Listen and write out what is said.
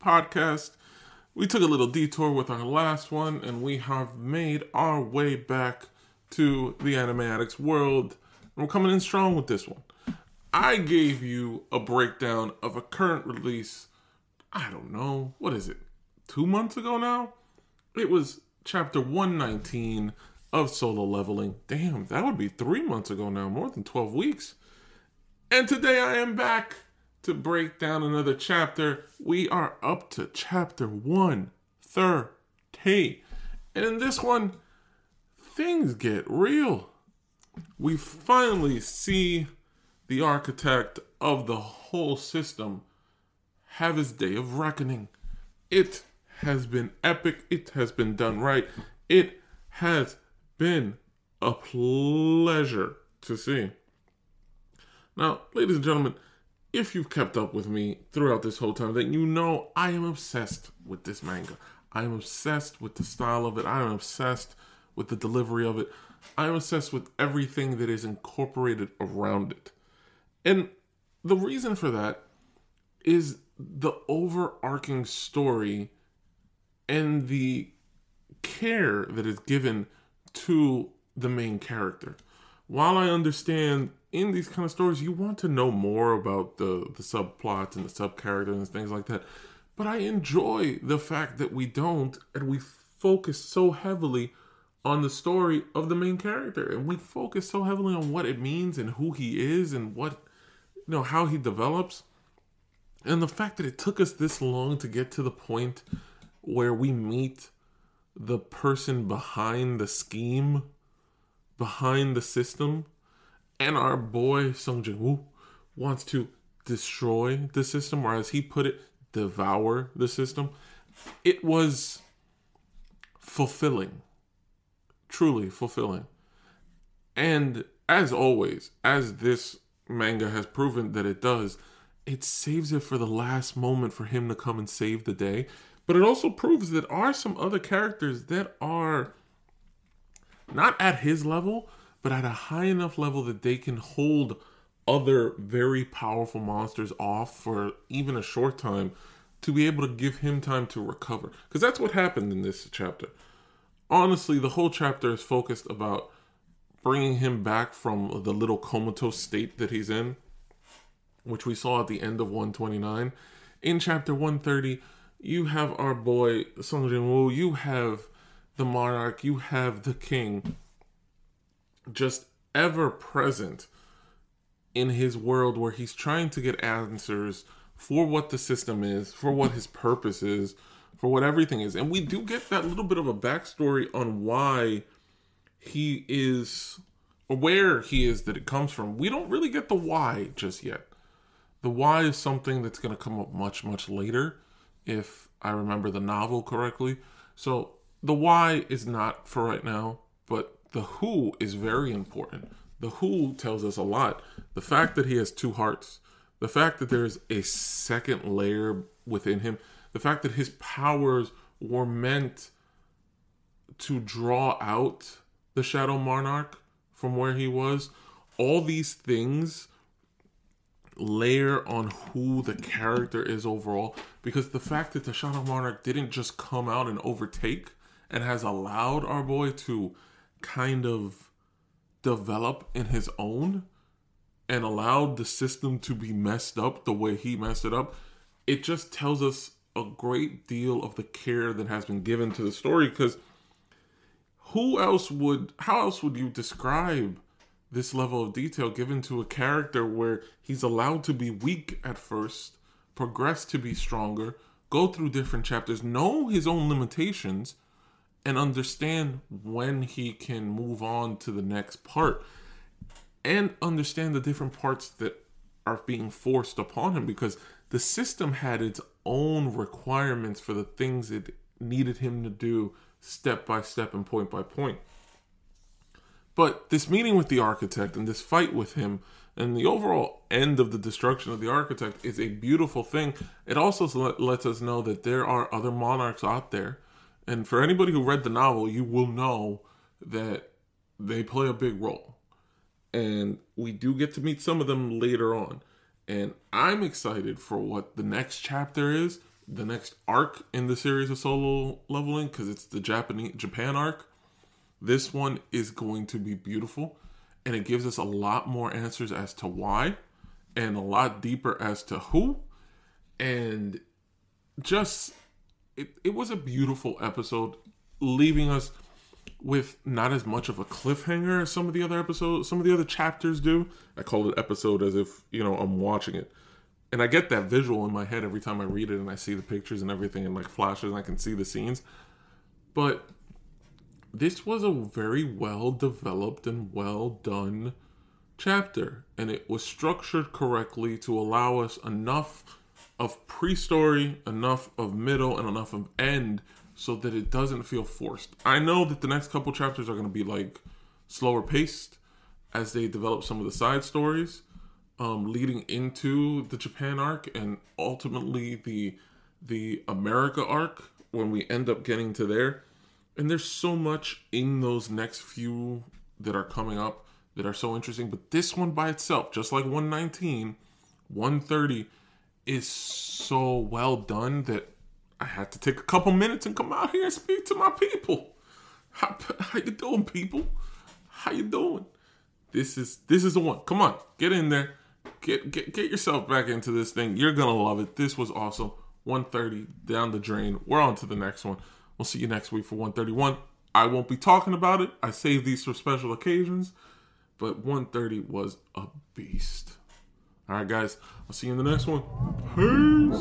Podcast. We took a little detour with our last one, and we have made our way back to the Anime Addicts world. We're coming in strong with this one. I gave you a breakdown of a current release. I don't know, what is it? Two months ago now? It was chapter 119 of Solo Leveling. Damn, that would be three months ago now, more than 12 weeks. And today I am back to break down another chapter. We are up to chapter 130. And in this one, things get real. We finally see the architect of the whole system have his day of reckoning. It has been epic. It has been done right. It has been a pleasure to see. Now, ladies and gentlemen, if you've kept up with me throughout this whole time, then you know I am obsessed with this manga. I am obsessed with the style of it. I am obsessed with the delivery of it. I am obsessed with everything that is incorporated around it. And the reason for that is the overarching story and the care that is given to the main character. While I understand in these kind of stories you want to know more about the the subplots and the sub characters and things like that, but I enjoy the fact that we don't and we focus so heavily on the story of the main character and we focus so heavily on what it means and who he is and what you know how he develops and the fact that it took us this long to get to the point where we meet the person behind the scheme, behind the system, and our boy Sung Jin Woo wants to destroy the system, or as he put it, devour the system. It was fulfilling, truly fulfilling. And as always, as this manga has proven that it does, it saves it for the last moment for him to come and save the day. But it also proves that are some other characters that are not at his level, but at a high enough level that they can hold other very powerful monsters off for even a short time to be able to give him time to recover. Because that's what happened in this chapter. Honestly, the whole chapter is focused about bringing him back from the little comatose state that he's in, which we saw at the end of 129. In chapter 130, you have our boy Sung Jin you have the monarch, you have the king, just ever present in his world where he's trying to get answers for what the system is, for what his purpose is, for what everything is. And we do get that little bit of a backstory on why he is where he is that it comes from. We don't really get the why just yet. The why is something that's going to come up much, much later, if I remember the novel correctly. So the why is not for right now, but the who is very important. The who tells us a lot. The fact that he has two hearts, the fact that there's a second layer within him, the fact that his powers were meant to draw out the Shadow Monarch from where he was, all these things layer on who the character is overall because the fact that the Shadow Monarch didn't just come out and overtake and has allowed our boy to kind of develop in his own and allowed the system to be messed up the way he messed it up, it just tells us a great deal of the care that has been given to the story because who else would how else would you describe this level of detail given to a character where he's allowed to be weak at first, progress to be stronger, go through different chapters, know his own limitations, and understand when he can move on to the next part, and understand the different parts that are being forced upon him? Because the system had its own requirements for the things it needed him to do step by step and point by point. But this meeting with the architect and this fight with him and the overall end of the destruction of the architect is a beautiful thing. It also lets us know that there are other monarchs out there. And for anybody who read the novel, you will know that they play a big role. And we do get to meet some of them later on. And I'm excited for what the next chapter is, the next arc in the series of solo leveling, because it's the Japanese Japan arc. This one is going to be beautiful, and it gives us a lot more answers as to why, and a lot deeper as to who, and just it, it was a beautiful episode, leaving us with not as much of a cliffhanger as some of the other episodes, some of the other chapters do. I call it episode as if, you know, I'm watching it. And I get that visual in my head every time I read it and I see the pictures and everything and like flashes and I can see the scenes. But this was a very well developed and well done chapter. And it was structured correctly to allow us enough of pre story, enough of middle, and enough of end so that it doesn't feel forced. I know that the next couple chapters are going to be like slower paced as they develop some of the side stories um, leading into the Japan arc and ultimately the the America arc when we end up getting to there. And there's so much in those next few that are coming up that are so interesting. But this one by itself, just like 119, 130, is so well done that I had to take a couple minutes and come out here and speak to my people. How, how you doing, people? How you doing? This is this is the one. Come on, get in there. Get get get yourself back into this thing. You're gonna love it. This was awesome. 130 down the drain. We're on to the next one. We'll see you next week for 131. I won't be talking about it. I save these for special occasions. But 130 was a beast. All right, guys. I'll see you in the next one. Peace.